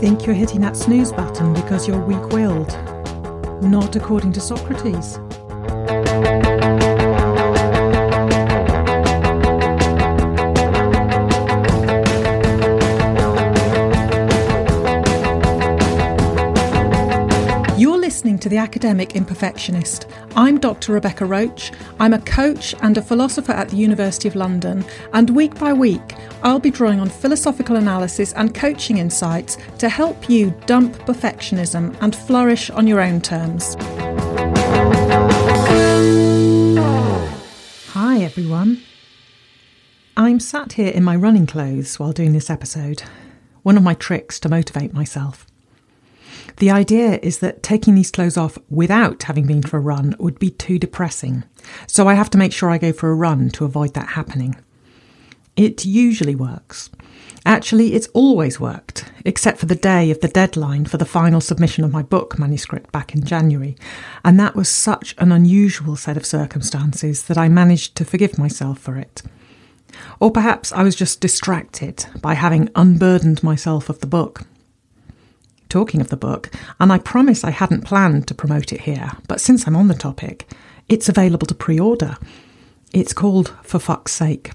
Think you're hitting that snooze button because you're weak willed? Not according to Socrates. To The Academic Imperfectionist. I'm Dr. Rebecca Roache. I'm a coach and a philosopher at the University of London, and week by week, I'll be drawing on philosophical analysis and coaching insights to help you dump perfectionism and flourish on your own terms. Hi, everyone. I'm sat here in my running clothes while doing this episode, one of my tricks to motivate myself. The idea is that taking these clothes off without having been for a run would be too depressing, so I have to make sure I go for a run to avoid that happening. It usually works. Actually, it's always worked, except for the day of the deadline for the final submission of my book manuscript back in January. And that was such an unusual set of circumstances that I managed to forgive myself for it. Or perhaps I was just distracted by having unburdened myself of the book talking of the book, and I promise I hadn't planned to promote it here, but since I'm on the topic, it's available to pre order. It's called For Fuck's Sake.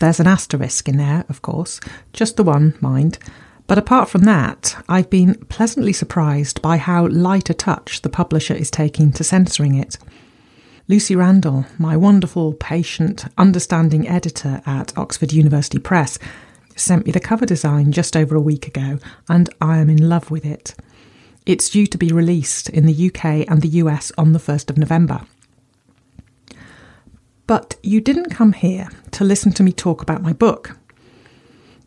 There's an asterisk in there, of course, just the one, mind. But apart from that, I've been pleasantly surprised by how light a touch the publisher is taking to censoring it. Lucy Randall, my wonderful, patient, understanding editor at Oxford University Press, sent me the cover design just over a week ago, and I am in love with it. It's due to be released in the UK and the US on the 1st of November. But you didn't come here to listen to me talk about my book.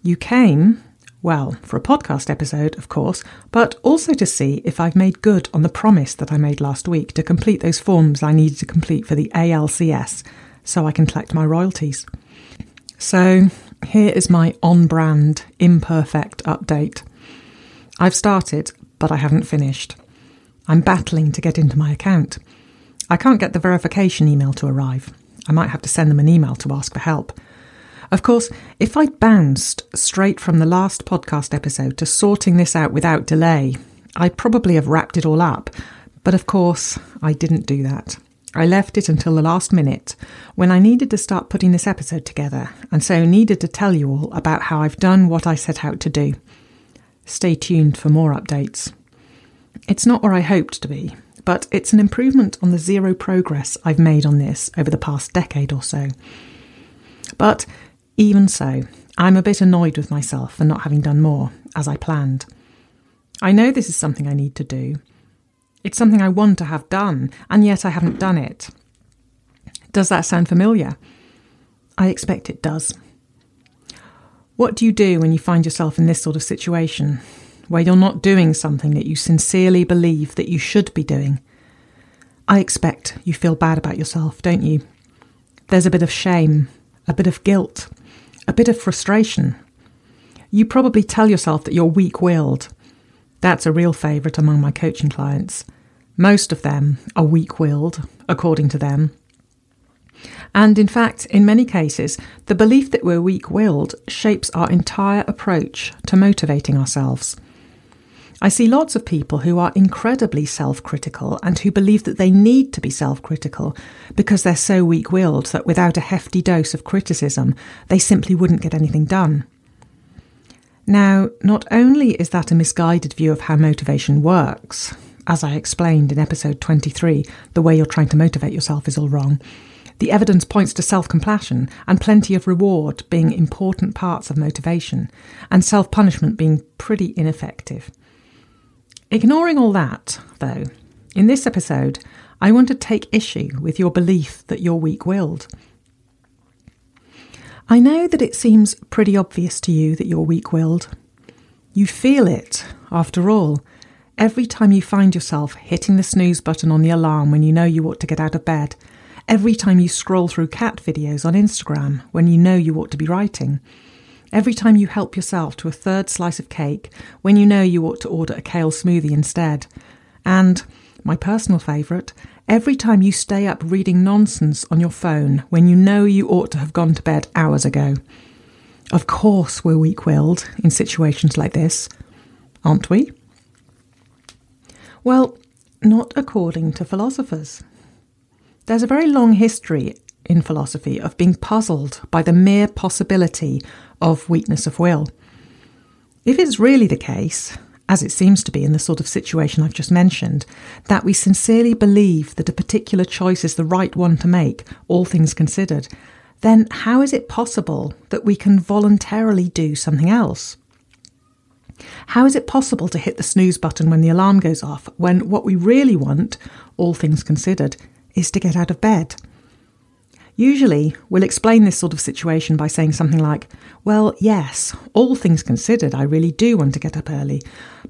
You came, well, for a podcast episode, of course, but also to see if I've made good on the promise that I made last week to complete those forms I needed to complete for the ALCS so I can collect my royalties. So here is my on brand, imperfect update. I've started, but I haven't finished. I'm battling to get into my account. I can't get the verification email to arrive. I might have to send them an email to ask for help. Of course, if I'd bounced straight from the last podcast episode to sorting this out without delay, I'd probably have wrapped it all up. But of course, I didn't do that. I left it until the last minute when I needed to start putting this episode together, and so needed to tell you all about how I've done what I set out to do. Stay tuned for more updates. It's not where I hoped to be, but it's an improvement on the zero progress I've made on this over the past decade or so. But even so, I'm a bit annoyed with myself for not having done more, as I planned. I know this is something I need to do, it's something I want to have done, and yet I haven't done it. Does that sound familiar? I expect it does. What do you do when you find yourself in this sort of situation, where you're not doing something that you sincerely believe that you should be doing? I expect you feel bad about yourself, don't you? There's a bit of shame, a bit of guilt, a bit of frustration. You probably tell yourself that you're weak willed. That's a real favourite among my coaching clients. Most of them are weak willed, according to them. And in fact, in many cases, the belief that we're weak willed shapes our entire approach to motivating ourselves. I see lots of people who are incredibly self critical and who believe that they need to be self critical because they're so weak willed that without a hefty dose of criticism, they simply wouldn't get anything done. Now, not only is that a misguided view of how motivation works, as I explained in episode 23, the way you're trying to motivate yourself is all wrong. The evidence points to self compassion and plenty of reward being important parts of motivation, and self punishment being pretty ineffective. Ignoring all that, though, in this episode, I want to take issue with your belief that you're weak willed. I know that it seems pretty obvious to you that you're weak willed. You feel it, after all, Every time you find yourself hitting the snooze button on the alarm when you know you ought to get out of bed, every time you scroll through cat videos on Instagram when you know you ought to be writing, every time you help yourself to a third slice of cake when you know you ought to order a kale smoothie instead, and, my personal favourite, every time you stay up reading nonsense on your phone when you know you ought to have gone to bed hours ago. Of course, we're weak willed in situations like this. aren't we? Well, not according to philosophers. There's a very long history in philosophy of being puzzled by the mere possibility of weakness of will. If it's really the case, as it seems to be in the sort of situation I've just mentioned, that we sincerely believe that a particular choice is the right one to make, all things considered, then how is it possible that we can voluntarily do something else? How is it possible to hit the snooze button when the alarm goes off when what we really want, all things considered, is to get out of bed? Usually, we'll explain this sort of situation by saying something like, Well, yes, all things considered, I really do want to get up early,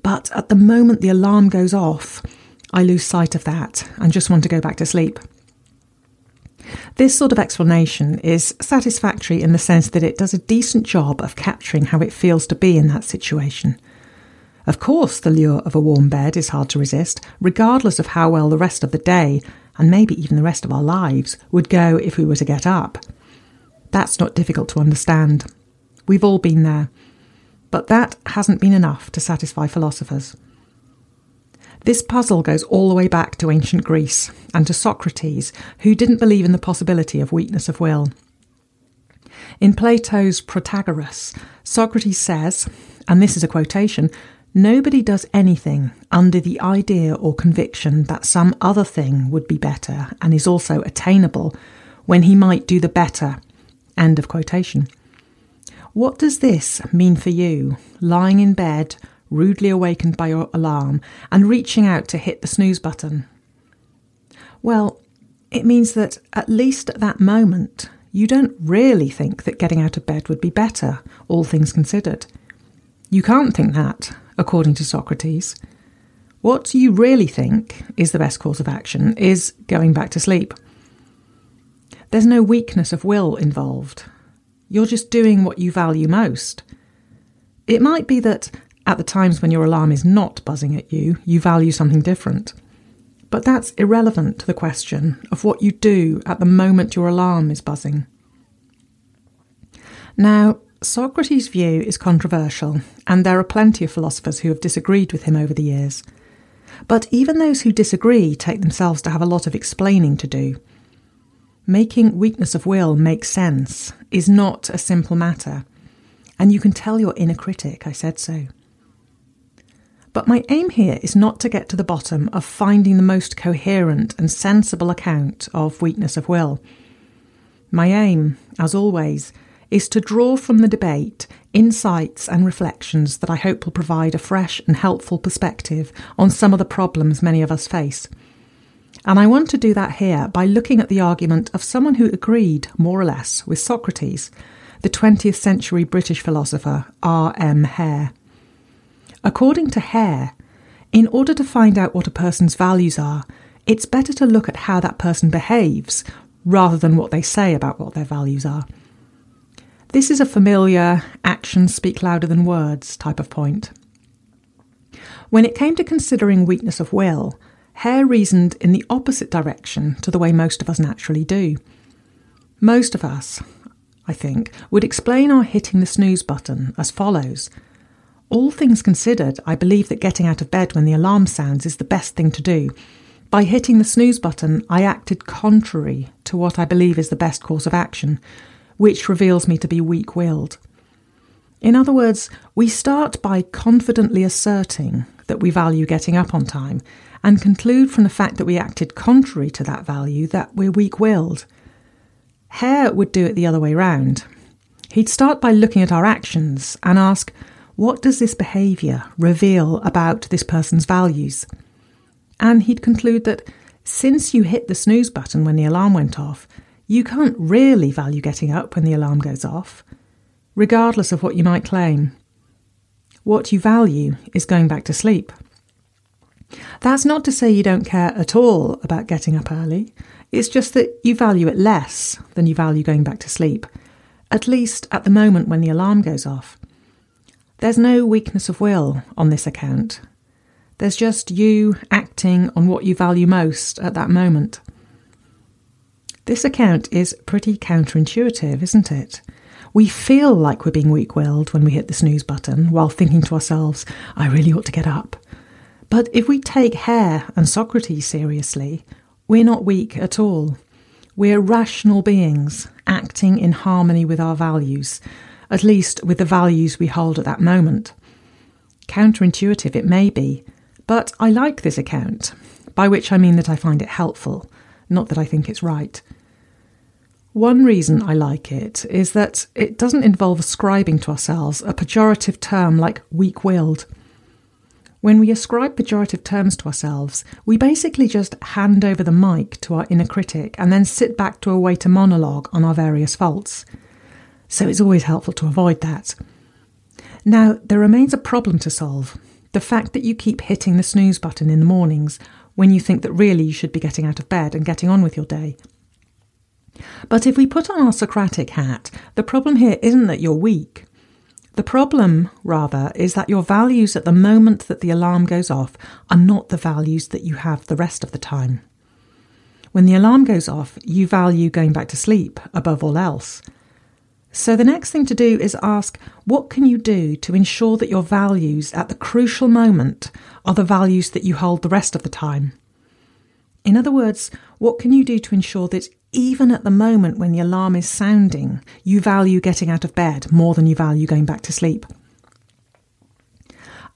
but at the moment the alarm goes off, I lose sight of that and just want to go back to sleep. This sort of explanation is satisfactory in the sense that it does a decent job of capturing how it feels to be in that situation. Of course, the lure of a warm bed is hard to resist, regardless of how well the rest of the day, and maybe even the rest of our lives, would go if we were to get up. That's not difficult to understand. We've all been there. But that hasn't been enough to satisfy philosophers. This puzzle goes all the way back to ancient Greece and to Socrates, who didn't believe in the possibility of weakness of will. In Plato's Protagoras, Socrates says, and this is a quotation, Nobody does anything under the idea or conviction that some other thing would be better and is also attainable when he might do the better. End of quotation. What does this mean for you, lying in bed, rudely awakened by your alarm, and reaching out to hit the snooze button? Well, it means that at least at that moment, you don't really think that getting out of bed would be better, all things considered. You can't think that according to Socrates. What you really think is the best course of action is going back to sleep. There's no weakness of will involved. You're just doing what you value most. It might be that at the times when your alarm is not buzzing at you, you value something different. But that's irrelevant to the question of what you do at the moment your alarm is buzzing. Now, Socrates' view is controversial, and there are plenty of philosophers who have disagreed with him over the years. But even those who disagree take themselves to have a lot of explaining to do. Making weakness of will make sense is not a simple matter, and you can tell your inner critic I said so. But my aim here is not to get to the bottom of finding the most coherent and sensible account of weakness of will. My aim, as always, is to draw from the debate insights and reflections that I hope will provide a fresh and helpful perspective on some of the problems many of us face. And I want to do that here by looking at the argument of someone who agreed, more or less, with Socrates, the 20th century British philosopher R. M. Hare. According to Hare, in order to find out what a person's values are, it's better to look at how that person behaves rather than what they say about what their values are. This is a familiar actions speak louder than words type of point. When it came to considering weakness of will, Hare reasoned in the opposite direction to the way most of us naturally do. Most of us, I think, would explain our hitting the snooze button as follows. All things considered, I believe that getting out of bed when the alarm sounds is the best thing to do. By hitting the snooze button, I acted contrary to what I believe is the best course of action, which reveals me to be weak willed. In other words, we start by confidently asserting that we value getting up on time and conclude from the fact that we acted contrary to that value that we're weak willed. Hare would do it the other way round. He'd start by looking at our actions and ask, what does this behaviour reveal about this person's values? And he'd conclude that since you hit the snooze button when the alarm went off, you can't really value getting up when the alarm goes off, regardless of what you might claim. What you value is going back to sleep. That's not to say you don't care at all about getting up early. It's just that you value it less than you value going back to sleep, at least at the moment when the alarm goes off. There's no weakness of will on this account. There's just you acting on what you value most at that moment. This account is pretty counterintuitive, isn't it? We feel like we're being weak willed when we hit the snooze button while thinking to ourselves, I really ought to get up. But if we take Hare and Socrates seriously, we're not weak at all. We're rational beings acting in harmony with our values, at least with the values we hold at that moment. Counterintuitive it may be, but I like this account, by which I mean that I find it helpful, not that I think it's right. One reason I like it is that it doesn't involve ascribing to ourselves a pejorative term like weak willed. When we ascribe pejorative terms to ourselves, we basically just hand over the mic to our inner critic and then sit back to await a monologue on our various faults. So it's always helpful to avoid that. Now, there remains a problem to solve the fact that you keep hitting the snooze button in the mornings when you think that really you should be getting out of bed and getting on with your day. But if we put on our Socratic hat, the problem here isn't that you're weak. The problem, rather, is that your values at the moment that the alarm goes off are not the values that you have the rest of the time. When the alarm goes off, you value going back to sleep above all else. So the next thing to do is ask what can you do to ensure that your values at the crucial moment are the values that you hold the rest of the time? In other words, what can you do to ensure that even at the moment when the alarm is sounding, you value getting out of bed more than you value going back to sleep?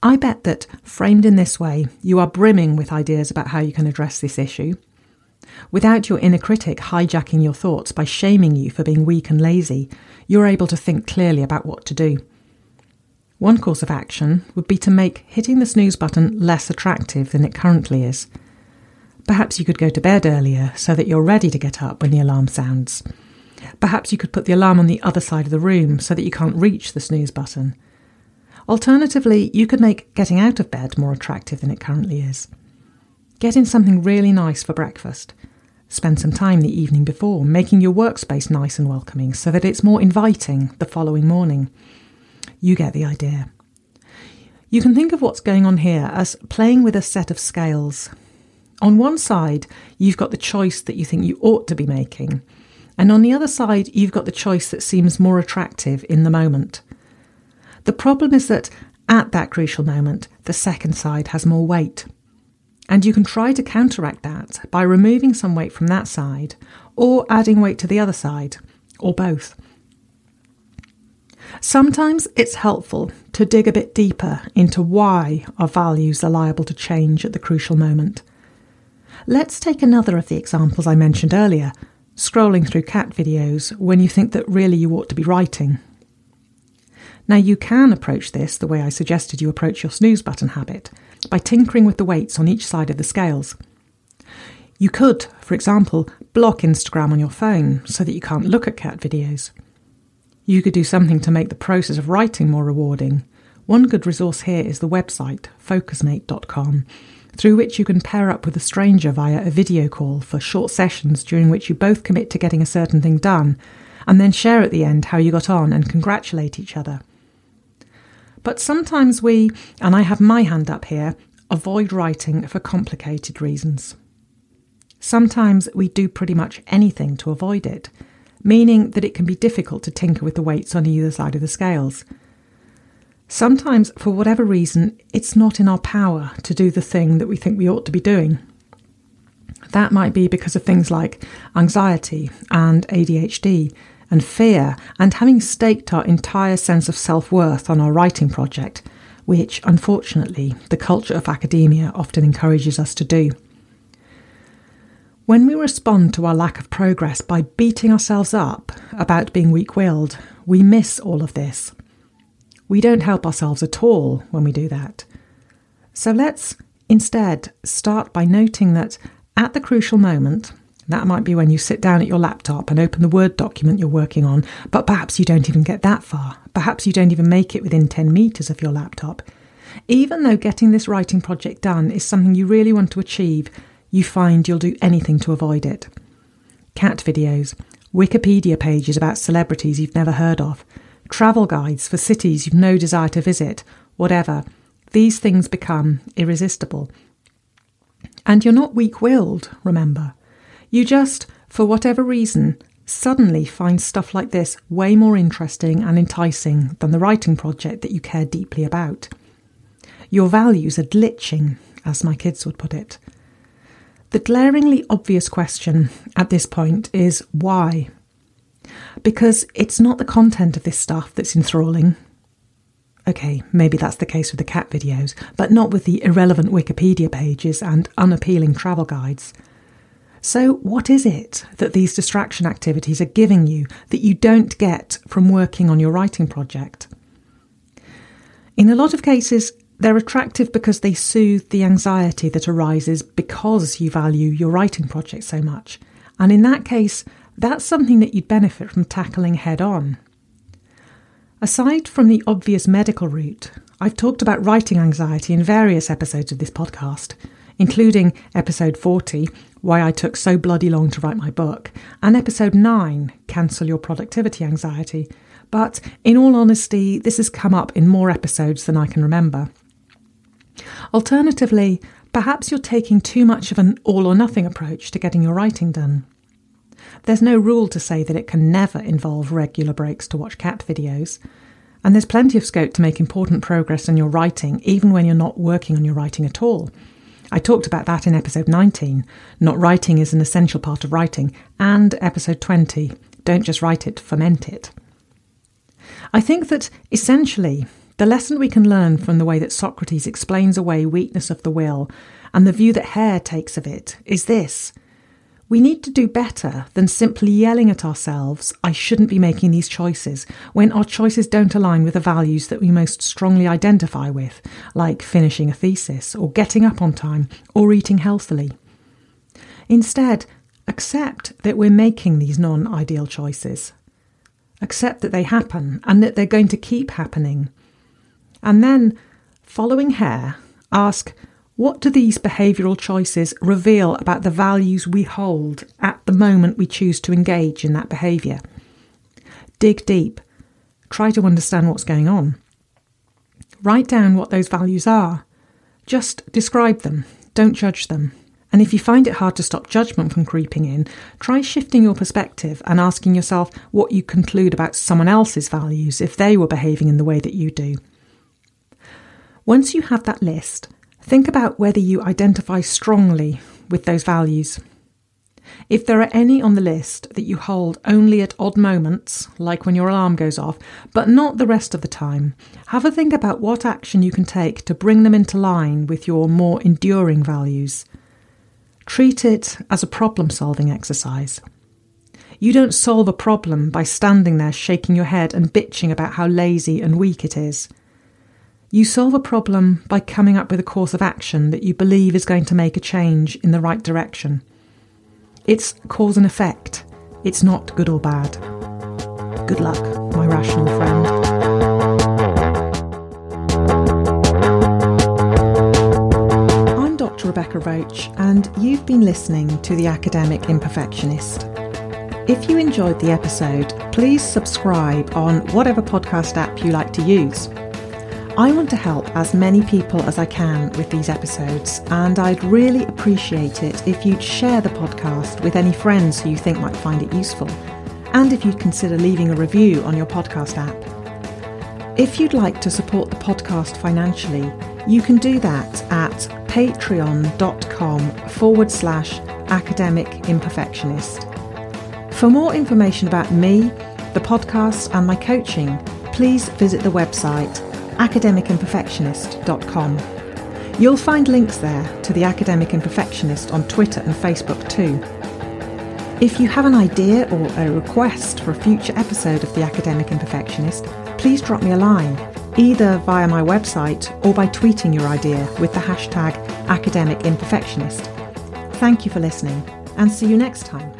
I bet that, framed in this way, you are brimming with ideas about how you can address this issue. Without your inner critic hijacking your thoughts by shaming you for being weak and lazy, you're able to think clearly about what to do. One course of action would be to make hitting the snooze button less attractive than it currently is. Perhaps you could go to bed earlier so that you're ready to get up when the alarm sounds. Perhaps you could put the alarm on the other side of the room so that you can't reach the snooze button. Alternatively, you could make getting out of bed more attractive than it currently is. Get in something really nice for breakfast. Spend some time the evening before making your workspace nice and welcoming so that it's more inviting the following morning. You get the idea. You can think of what's going on here as playing with a set of scales. On one side, you've got the choice that you think you ought to be making, and on the other side, you've got the choice that seems more attractive in the moment. The problem is that at that crucial moment, the second side has more weight. And you can try to counteract that by removing some weight from that side or adding weight to the other side, or both. Sometimes it's helpful to dig a bit deeper into why our values are liable to change at the crucial moment. Let's take another of the examples I mentioned earlier scrolling through cat videos when you think that really you ought to be writing. Now, you can approach this the way I suggested you approach your snooze button habit by tinkering with the weights on each side of the scales. You could, for example, block Instagram on your phone so that you can't look at cat videos. You could do something to make the process of writing more rewarding. One good resource here is the website, focusmate.com, through which you can pair up with a stranger via a video call for short sessions during which you both commit to getting a certain thing done, and then share at the end how you got on and congratulate each other. But sometimes we, and I have my hand up here, avoid writing for complicated reasons. Sometimes we do pretty much anything to avoid it, meaning that it can be difficult to tinker with the weights on either side of the scales. Sometimes, for whatever reason, it's not in our power to do the thing that we think we ought to be doing. That might be because of things like anxiety and ADHD and fear, and having staked our entire sense of self worth on our writing project, which unfortunately the culture of academia often encourages us to do. When we respond to our lack of progress by beating ourselves up about being weak willed, we miss all of this. We don't help ourselves at all when we do that. So let's instead start by noting that at the crucial moment, that might be when you sit down at your laptop and open the Word document you're working on, but perhaps you don't even get that far. Perhaps you don't even make it within 10 metres of your laptop. Even though getting this writing project done is something you really want to achieve, you find you'll do anything to avoid it. Cat videos, Wikipedia pages about celebrities you've never heard of, travel guides for cities you've no desire to visit, whatever. These things become irresistible. And you're not weak willed, remember. You just, for whatever reason, suddenly find stuff like this way more interesting and enticing than the writing project that you care deeply about. Your values are glitching, as my kids would put it. The glaringly obvious question at this point is why? Because it's not the content of this stuff that's enthralling. Okay, maybe that's the case with the cat videos, but not with the irrelevant Wikipedia pages and unappealing travel guides. So, what is it that these distraction activities are giving you that you don't get from working on your writing project? In a lot of cases, they're attractive because they soothe the anxiety that arises because you value your writing project so much. And in that case, that's something that you'd benefit from tackling head on. Aside from the obvious medical route, I've talked about writing anxiety in various episodes of this podcast, including episode 40, Why I Took So Bloody Long to Write My Book, and episode 9, Cancel Your Productivity Anxiety. But in all honesty, this has come up in more episodes than I can remember. Alternatively, perhaps you're taking too much of an all or nothing approach to getting your writing done. There's no rule to say that it can never involve regular breaks to watch cat videos, and there's plenty of scope to make important progress in your writing even when you're not working on your writing at all. I talked about that in episode 19, Not Writing is an Essential Part of Writing, and episode 20, Don't Just Write It, Ferment It. I think that essentially the lesson we can learn from the way that Socrates explains away weakness of the will and the view that Hare takes of it is this. We need to do better than simply yelling at ourselves, I shouldn't be making these choices, when our choices don't align with the values that we most strongly identify with, like finishing a thesis, or getting up on time, or eating healthily. Instead, accept that we're making these non ideal choices. Accept that they happen and that they're going to keep happening, and then, following Hare, ask what do these behavioural choices reveal about the values we hold at the moment we choose to engage in that behaviour? Dig deep. Try to understand what's going on. Write down what those values are. Just describe them, don't judge them. And if you find it hard to stop judgment from creeping in, try shifting your perspective and asking yourself what you conclude about someone else's values if they were behaving in the way that you do. Once you have that list, think about whether you identify strongly with those values. If there are any on the list that you hold only at odd moments, like when your alarm goes off, but not the rest of the time, have a think about what action you can take to bring them into line with your more enduring values. Treat it as a problem solving exercise. You don't solve a problem by standing there shaking your head and bitching about how lazy and weak it is. You solve a problem by coming up with a course of action that you believe is going to make a change in the right direction. It's cause and effect, it's not good or bad. Good luck, my rational friend. I'm Dr. Rebecca Roache, and you've been listening to The Academic Imperfectionist. If you enjoyed the episode, please subscribe on whatever podcast app you like to use. I want to help as many people as I can with these episodes, and I'd really appreciate it if you'd share the podcast with any friends who you think might find it useful, and if you'd consider leaving a review on your podcast app. If you'd like to support the podcast financially, you can do that at patreon.com forward slash academic imperfectionist. For more information about me, the podcast, and my coaching, please visit the website academicimperfectionist.com. You'll find links there to the Academic Imperfectionist on Twitter and Facebook too. If you have an idea or a request for a future episode of The Academic Imperfectionist, please drop me a line, either via my website or by tweeting your idea with the hashtag Academic Imperfectionist. Thank you for listening and see you next time.